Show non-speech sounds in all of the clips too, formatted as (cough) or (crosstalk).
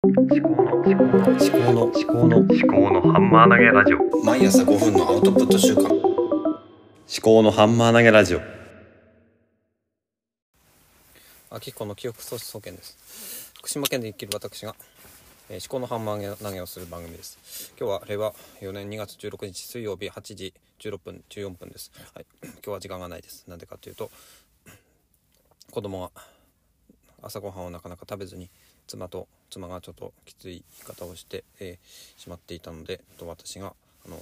思考の思考の思考の思考の思考のハンマー投げラジオ。毎朝5分のアウトプット週間。思考のハンマー投げラジオ。秋子の記憶喪失保険です。福島県で生きる私が、えー、思考のハンマー投げをする番組です。今日は令和4年2月16日水曜日8時16分14分です。はい。今日は時間がないです。なんでかというと子供が朝ごはんをなかなか食べずに妻と妻がちょっときつい言い方をして、えーしまっていたのでと私があの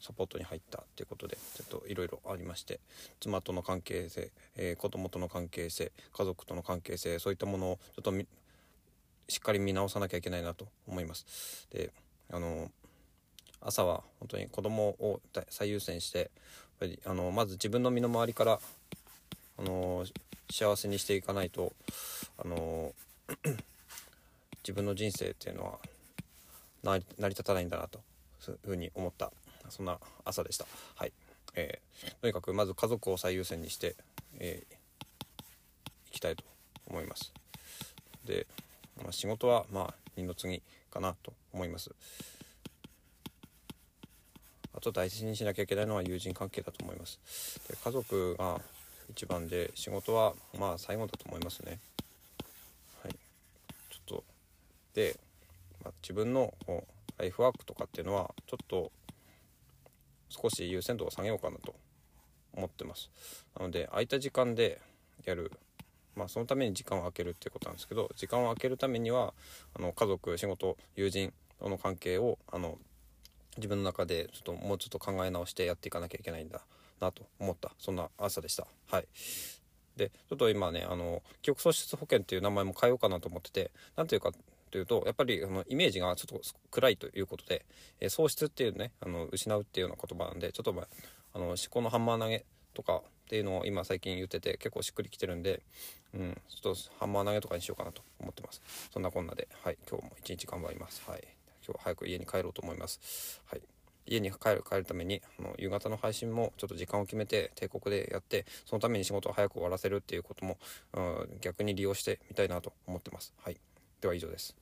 サポートに入ったっていうことでちょっといろいろありまして妻との関係性、えー子供との関係性家族との関係性そういったものをちょっとしっかり見直さなきゃいけないなと思います。であの朝は本当に子供を最優先してやっぱりあのまず自分の身の回りからあの幸せにしていかないとあの (clears throat) 自分の人生っていうのは成り立たないんだなというふうに思ったそんな朝でした。はい、えーとにかくまず家族を最優先にして、えーいきたいと思います。で、まあ、仕事はまあ二の次かなと思います。あと大事にしなきゃいけないのは友人関係だと思います。で家族が一番で仕事はまあ最後だと思いますね。はい、ちょっとで、まあ、自分のライフワークとかっていうのはちょっと少し優先度を下げようかなと思ってます。なので空いた時間でやるまあそのために時間を空けるっていうことなんですけど時間を空けるためにはあの家族仕事友人との関係をあの自分の中でちょっともうちょっと考え直してやっていかなきゃいけないんだなと思った。そんな朝でした。はい。でちょっと今ねあの記憶喪失保険っていう名前も変えようかなと思っててなんていうかというとやっぱりあのイメージがちょっと暗いということで、えー喪失っていうねあの失うっていうような言葉なんでちょっとまああの思考のハンマー投げとかっていうのを今最近言ってて結構しっくりきてるんで、うん、ちょっとハンマー投げとかにしようかなと思ってます。そんなこんなではい今日も一日頑張ります。はい。今日は早く家に帰ろうと思います。はい。家に帰る帰るためにあの夕方の配信もちょっと時間を決めて帝国でやってそのために仕事を早く終わらせるっていうことも、うん、逆に利用してみたいなと思ってます。はい。では以上です。